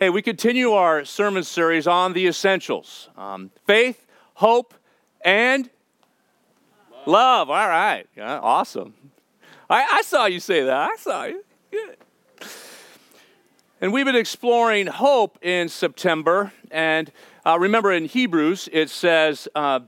Hey, we continue our sermon series on the essentials um, faith, hope, and love. love. All right. Yeah, awesome. I, I saw you say that. I saw you. Good. And we've been exploring hope in September. And uh, remember in Hebrews, it says uh,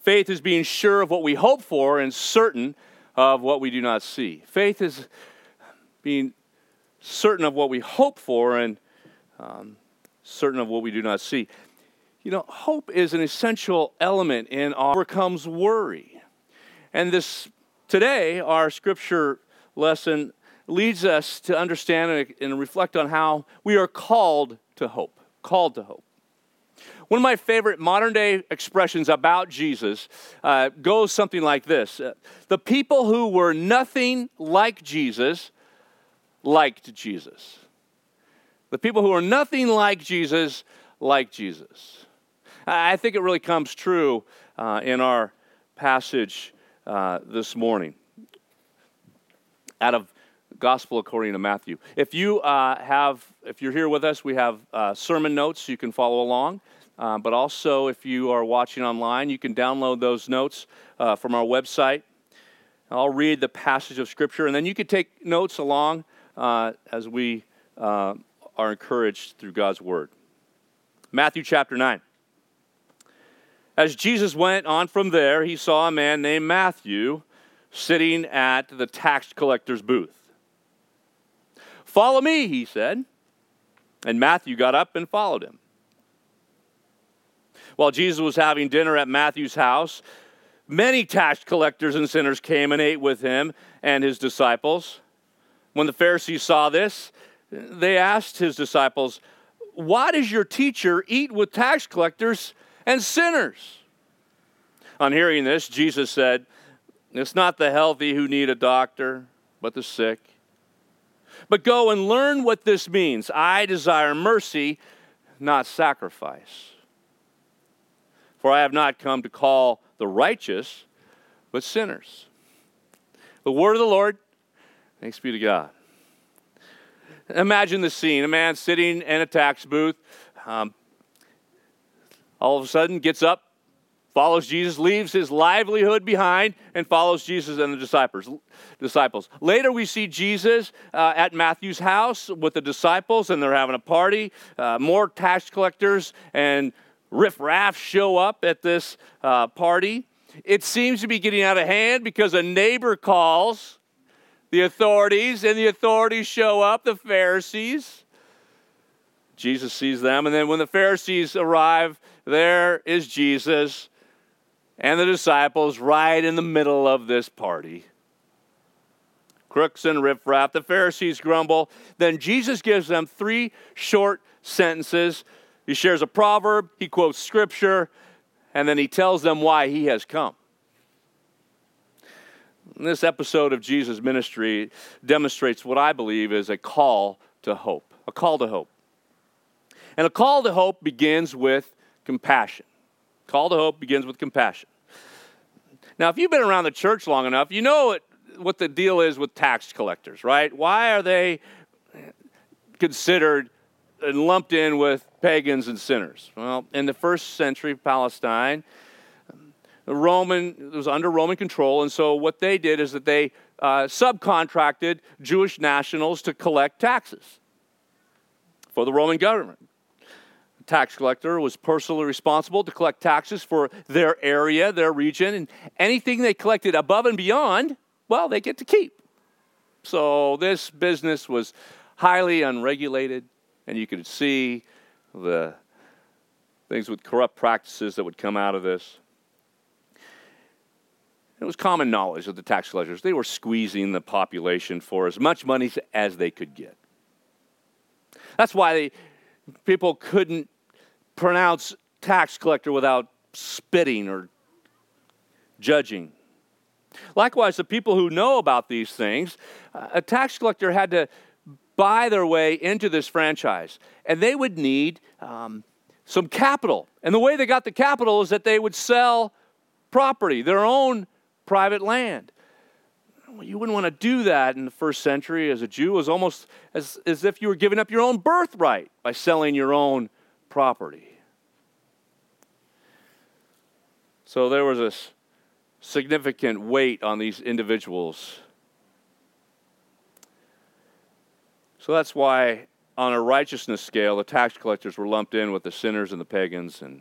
faith is being sure of what we hope for and certain of what we do not see. Faith is being certain of what we hope for and um, certain of what we do not see. You know, hope is an essential element in overcomes worry. And this today, our scripture lesson leads us to understand and, and reflect on how we are called to hope. Called to hope. One of my favorite modern day expressions about Jesus uh, goes something like this uh, The people who were nothing like Jesus liked Jesus. The people who are nothing like Jesus like Jesus. I think it really comes true uh, in our passage uh, this morning out of Gospel according to Matthew. If you uh, have, if you're here with us, we have uh, sermon notes you can follow along. Uh, but also, if you are watching online, you can download those notes uh, from our website. I'll read the passage of Scripture, and then you can take notes along as we are encouraged through God's word. Matthew chapter 9. As Jesus went on from there, he saw a man named Matthew sitting at the tax collector's booth. Follow me, he said. And Matthew got up and followed him. While Jesus was having dinner at Matthew's house, many tax collectors and sinners came and ate with him and his disciples. When the Pharisees saw this, they asked his disciples, Why does your teacher eat with tax collectors and sinners? On hearing this, Jesus said, It's not the healthy who need a doctor, but the sick. But go and learn what this means. I desire mercy, not sacrifice. For I have not come to call the righteous, but sinners. The word of the Lord. Thanks be to God. Imagine the scene a man sitting in a tax booth, um, all of a sudden gets up, follows Jesus, leaves his livelihood behind, and follows Jesus and the disciples. disciples. Later, we see Jesus uh, at Matthew's house with the disciples, and they're having a party. Uh, more tax collectors and riffraff show up at this uh, party. It seems to be getting out of hand because a neighbor calls the authorities, and the authorities show up, the Pharisees. Jesus sees them, and then when the Pharisees arrive, there is Jesus and the disciples right in the middle of this party. Crooks and riffraff, the Pharisees grumble. Then Jesus gives them three short sentences. He shares a proverb, he quotes scripture, and then he tells them why he has come. This episode of Jesus' ministry demonstrates what I believe is a call to hope. A call to hope. And a call to hope begins with compassion. Call to hope begins with compassion. Now, if you've been around the church long enough, you know what, what the deal is with tax collectors, right? Why are they considered and lumped in with pagans and sinners? Well, in the first century Palestine, Roman, it was under Roman control, and so what they did is that they uh, subcontracted Jewish nationals to collect taxes for the Roman government. The tax collector was personally responsible to collect taxes for their area, their region, and anything they collected above and beyond, well, they get to keep. So this business was highly unregulated, and you could see the things with corrupt practices that would come out of this. It was common knowledge of the tax collectors. They were squeezing the population for as much money as they could get. That's why they, people couldn't pronounce tax collector without spitting or judging. Likewise, the people who know about these things, a tax collector had to buy their way into this franchise, and they would need um, some capital. And the way they got the capital is that they would sell property, their own private land. Well, You wouldn't want to do that in the first century as a Jew. It was almost as, as if you were giving up your own birthright by selling your own property. So there was a significant weight on these individuals. So that's why, on a righteousness scale, the tax collectors were lumped in with the sinners and the pagans, and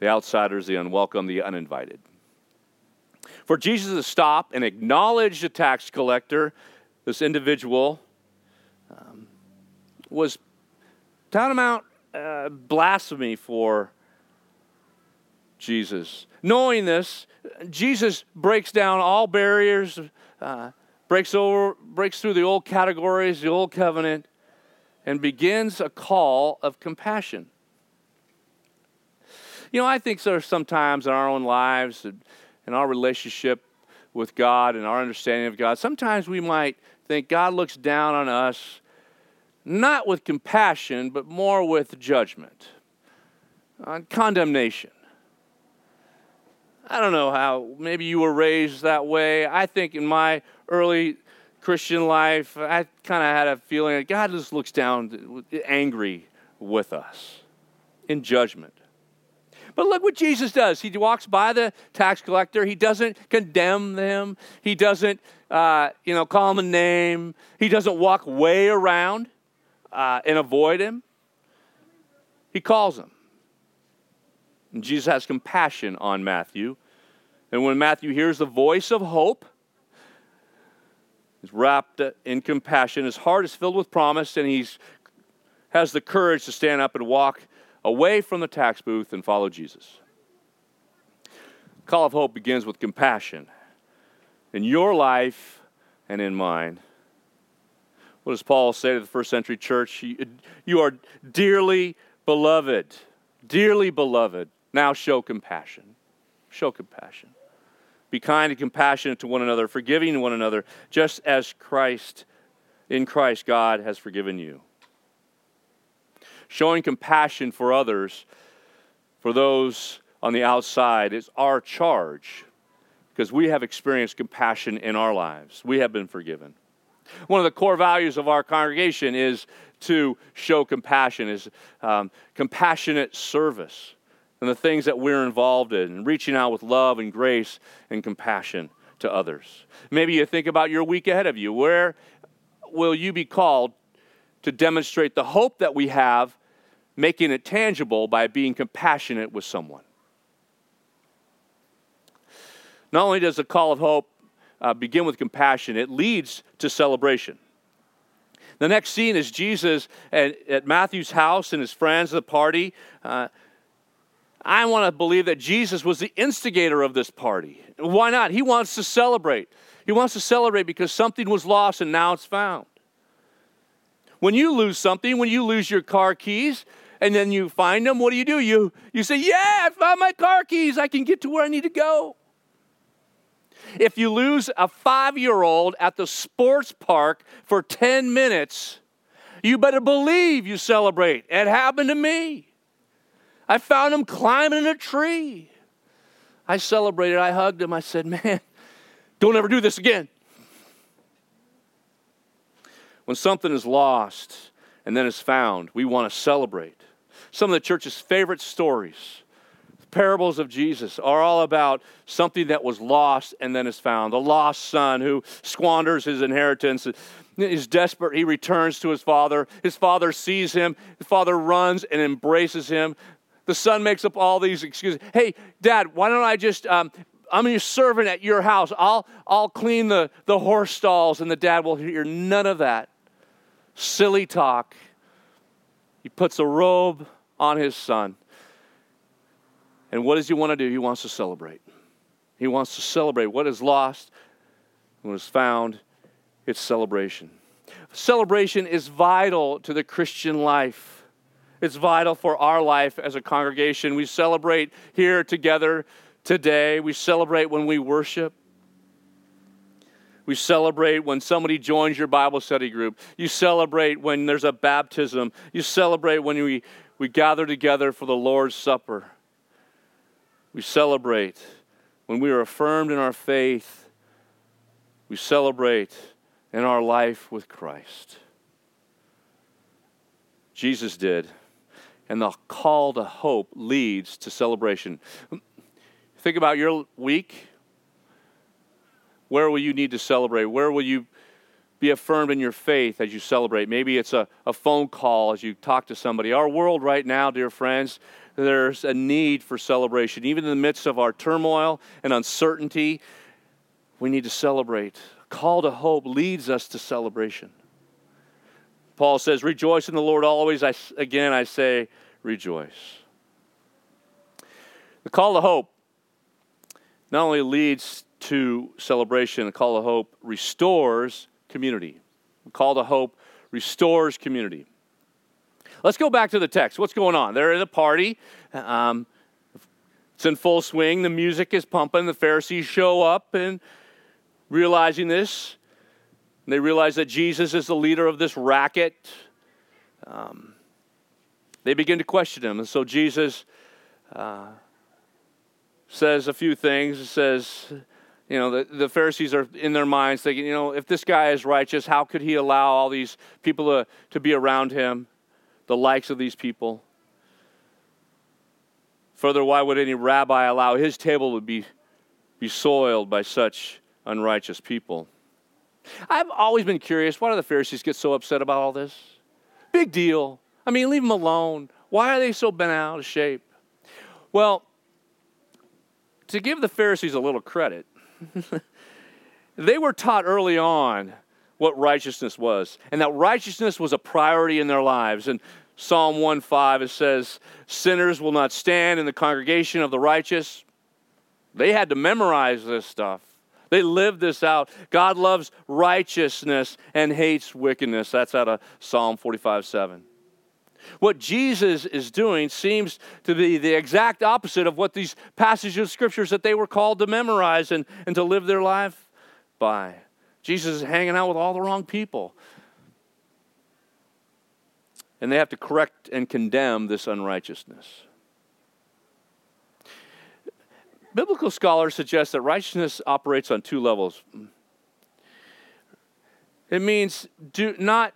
the outsiders, the unwelcome, the uninvited. For Jesus to stop and acknowledge the tax collector, this individual, um, was tantamount uh, blasphemy for Jesus. Knowing this, Jesus breaks down all barriers, uh, breaks over, breaks through the old categories, the old covenant, and begins a call of compassion. You know, I think there are sometimes in our own lives, in our relationship with God and our understanding of God, sometimes we might think God looks down on us not with compassion, but more with judgment, on condemnation. I don't know how, maybe you were raised that way. I think in my early Christian life, I kind of had a feeling that God just looks down angry with us in judgment. But look what Jesus does. He walks by the tax collector. He doesn't condemn them. He doesn't, uh, you know, call him a name. He doesn't walk way around uh, and avoid him. He calls him. And Jesus has compassion on Matthew. And when Matthew hears the voice of hope, he's wrapped in compassion. His heart is filled with promise, and he has the courage to stand up and walk away from the tax booth and follow Jesus. Call of Hope begins with compassion in your life and in mine. What does Paul say to the first century church? You are dearly beloved, dearly beloved. Now show compassion. Show compassion. Be kind and compassionate to one another, forgiving one another, just as Christ, in Christ, God has forgiven you showing compassion for others, for those on the outside, is our charge because we have experienced compassion in our lives. We have been forgiven. One of the core values of our congregation is to show compassion, is um, compassionate service and the things that we're involved in, and reaching out with love and grace and compassion to others. Maybe you think about your week ahead of you. Where will you be called to demonstrate the hope that we have making it tangible by being compassionate with someone. Not only does the call of hope uh, begin with compassion, it leads to celebration. The next scene is Jesus at, at Matthew's house and his friends at the party. Uh, I want to believe that Jesus was the instigator of this party. Why not? He wants to celebrate. He wants to celebrate because something was lost and now it's found. When you lose something, when you lose your car keys, and then you find them, what do you do? You, you say, Yeah, I found my car keys. I can get to where I need to go. If you lose a five year old at the sports park for 10 minutes, you better believe you celebrate. It happened to me. I found him climbing in a tree. I celebrated. I hugged him. I said, Man, don't ever do this again. When something is lost and then is found, we want to celebrate. Some of the church's favorite stories, parables of Jesus, are all about something that was lost and then is found. The lost son who squanders his inheritance is desperate. He returns to his father. His father sees him. His father runs and embraces him. The son makes up all these excuses. Hey, dad, why don't I just, um, I'm your servant at your house. I'll, I'll clean the, the horse stalls. And the dad will hear none of that. Silly talk. He puts a robe on his son. And what does he want to do? He wants to celebrate. He wants to celebrate what is lost what is found. It's celebration. Celebration is vital to the Christian life. It's vital for our life as a congregation. We celebrate here together today. We celebrate when we worship. We celebrate when somebody joins your Bible study group. You celebrate when there's a baptism. You celebrate when we, we gather together for the Lord's Supper. We celebrate when we are affirmed in our faith we celebrate in our life with Christ. Jesus did. And the call to hope leads to celebration. Think about your week. Where will you need to celebrate? Where will you be affirmed in your faith as you celebrate? Maybe it's a, a phone call as you talk to somebody. Our world right now, dear friends, there's a need for celebration. Even in the midst of our turmoil and uncertainty, we need to celebrate. Call to hope leads us to celebration. Paul says, Rejoice in the Lord always. I, again, I say, rejoice. The call to hope not only leads to celebration, the call to hope restores community. The call to hope restores community. Let's go back to the text. What's going on? They're at a party. Um, it's in full swing. The music is pumping. The Pharisees show up and realizing this, they realize that Jesus is the leader of this racket. Um, they begin to question him. And so Jesus uh, says a few things. He says, you know, the, the Pharisees are in their minds thinking, you know, if this guy is righteous, how could he allow all these people to, to be around him, the likes of these people? Further, why would any rabbi allow his table to be, be soiled by such unrighteous people? I've always been curious why do the Pharisees get so upset about all this? Big deal. I mean, leave them alone. Why are they so bent out of shape? Well, to give the Pharisees a little credit, they were taught early on what righteousness was, and that righteousness was a priority in their lives. And Psalm 1:5 it says, "Sinners will not stand in the congregation of the righteous." They had to memorize this stuff. They lived this out. God loves righteousness and hates wickedness. That's out of Psalm 45 7. What Jesus is doing seems to be the exact opposite of what these passages of scriptures that they were called to memorize and, and to live their life by. Jesus is hanging out with all the wrong people. And they have to correct and condemn this unrighteousness. Biblical scholars suggest that righteousness operates on two levels. It means do not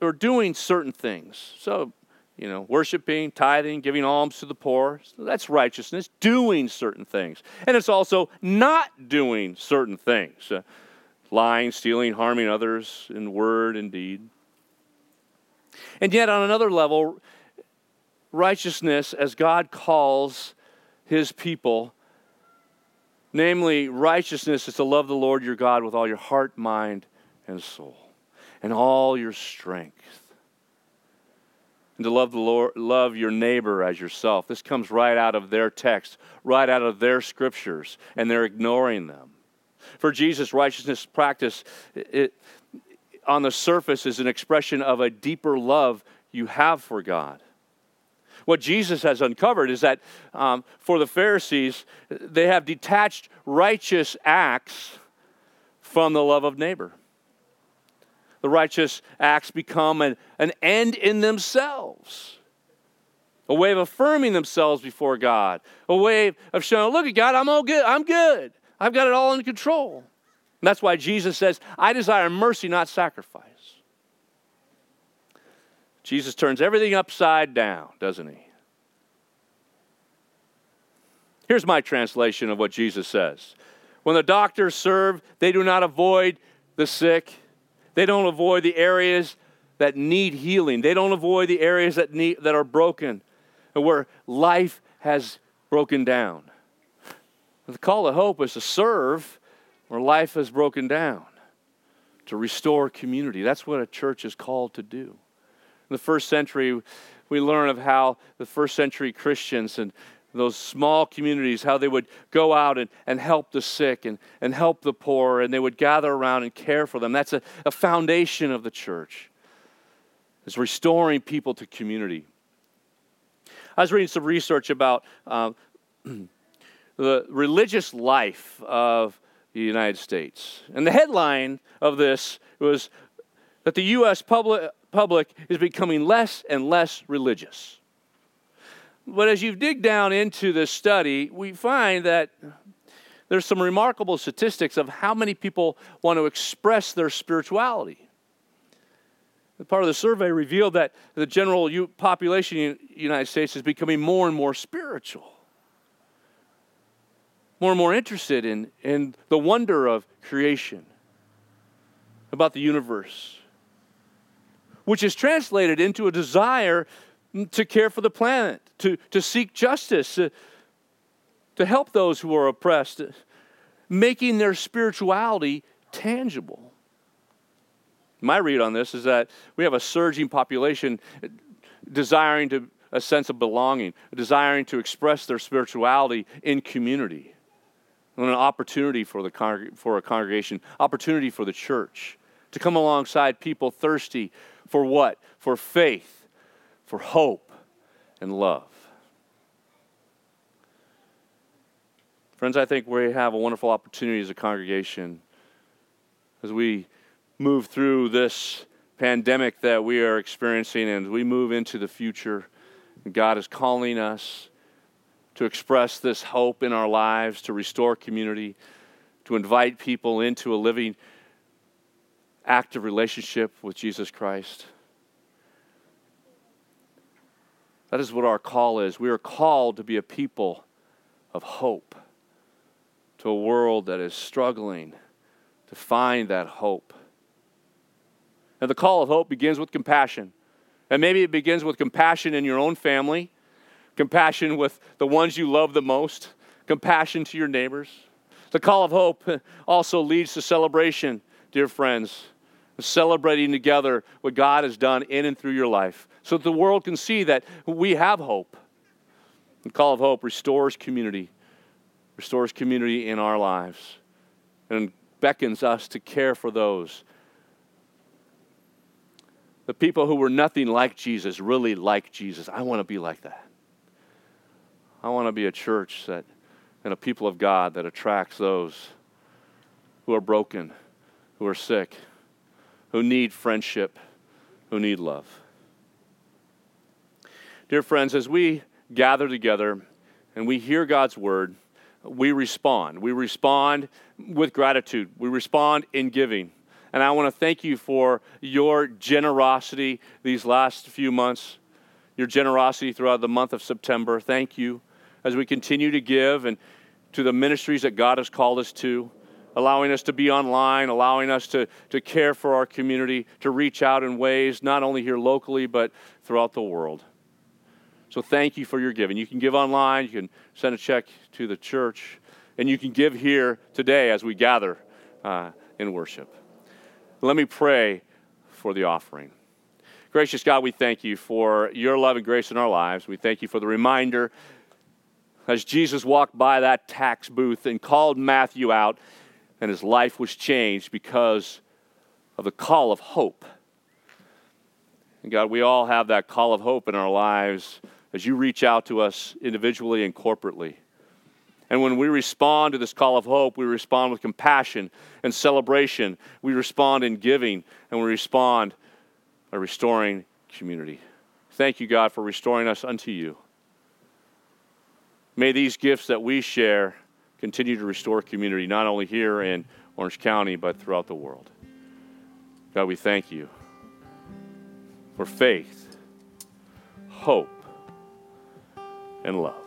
or doing certain things. So you know, worshiping, tithing, giving alms to the poor. So that's righteousness, doing certain things. And it's also not doing certain things uh, lying, stealing, harming others in word and deed. And yet, on another level, righteousness, as God calls his people, namely, righteousness is to love the Lord your God with all your heart, mind, and soul, and all your strength and to love the Lord, love your neighbor as yourself. This comes right out of their text, right out of their scriptures, and they're ignoring them. For Jesus, righteousness practice it, on the surface is an expression of a deeper love you have for God. What Jesus has uncovered is that um, for the Pharisees, they have detached righteous acts from the love of neighbor the righteous acts become an, an end in themselves. A way of affirming themselves before God. A way of showing, look at God, I'm all good. I'm good. I've got it all under control. And that's why Jesus says, I desire mercy, not sacrifice. Jesus turns everything upside down, doesn't he? Here's my translation of what Jesus says When the doctors serve, they do not avoid the sick, they don't avoid the areas that need healing. They don't avoid the areas that, need, that are broken and where life has broken down. The call of hope is to serve where life has broken down, to restore community. That's what a church is called to do. In the first century, we learn of how the first century Christians and those small communities, how they would go out and, and help the sick and, and help the poor, and they would gather around and care for them. That's a, a foundation of the church, is restoring people to community. I was reading some research about uh, the religious life of the United States. And the headline of this was that the U.S. public, public is becoming less and less religious. But as you dig down into this study, we find that there's some remarkable statistics of how many people want to express their spirituality. Part of the survey revealed that the general population in the United States is becoming more and more spiritual, more and more interested in, in the wonder of creation, about the universe, which is translated into a desire to care for the planet, to, to seek justice, to, help those who are oppressed, making their spirituality tangible. My read on this is that we have a surging population desiring to a sense of belonging, desiring to express their spirituality in community, and an opportunity for, the for a congregation, opportunity for the church to come alongside people thirsty for what? For faith, for hope, and love. Friends, I think we have a wonderful opportunity as a congregation as we move through this pandemic that we are experiencing and as we move into the future. God is calling us to express this hope in our lives, to restore community, to invite people into a living, active relationship with Jesus Christ. That is what our call is. We are called to be a people of hope to a world that is struggling to find that hope. And the call of hope begins with compassion. And maybe it begins with compassion in your own family, compassion with the ones you love the most, compassion to your neighbors. The call of hope also leads to celebration, dear friends, celebrating together what God has done in and through your life so that the world can see that we have hope. The call of hope restores community restores community in our lives, and beckons us to care for those. The people who were nothing like Jesus really like Jesus. I want to be like that. I want to be a church that and a people of God that attracts those who are broken, who are sick, who need friendship, who need love. Dear friends, as we gather together and we hear God's word, we respond. We respond with gratitude. We respond in giving. And I want to thank you for your generosity these last few months, your generosity throughout the month of September. Thank you as we continue to give and to the ministries that God has called us to, allowing us to be online, allowing us to, to care for our community, to reach out in ways not only here locally, but throughout the world. So thank you for your giving. You can give online, you can send a check to the church, and you can give here today as we gather uh, in worship. Let me pray for the offering. Gracious God, we thank you for your love and grace in our lives. We thank you for the reminder as Jesus walked by that tax booth and called Matthew out, and his life was changed because of the call of hope. And God, we all have that call of hope in our lives as you reach out to us individually and corporately. And when we respond to this call of hope, we respond with compassion and celebration. We respond in giving, and we respond by restoring community. Thank you, God, for restoring us unto you. May these gifts that we share continue to restore community, not only here in Orange County, but throughout the world. God, we thank you for faith, hope, and love.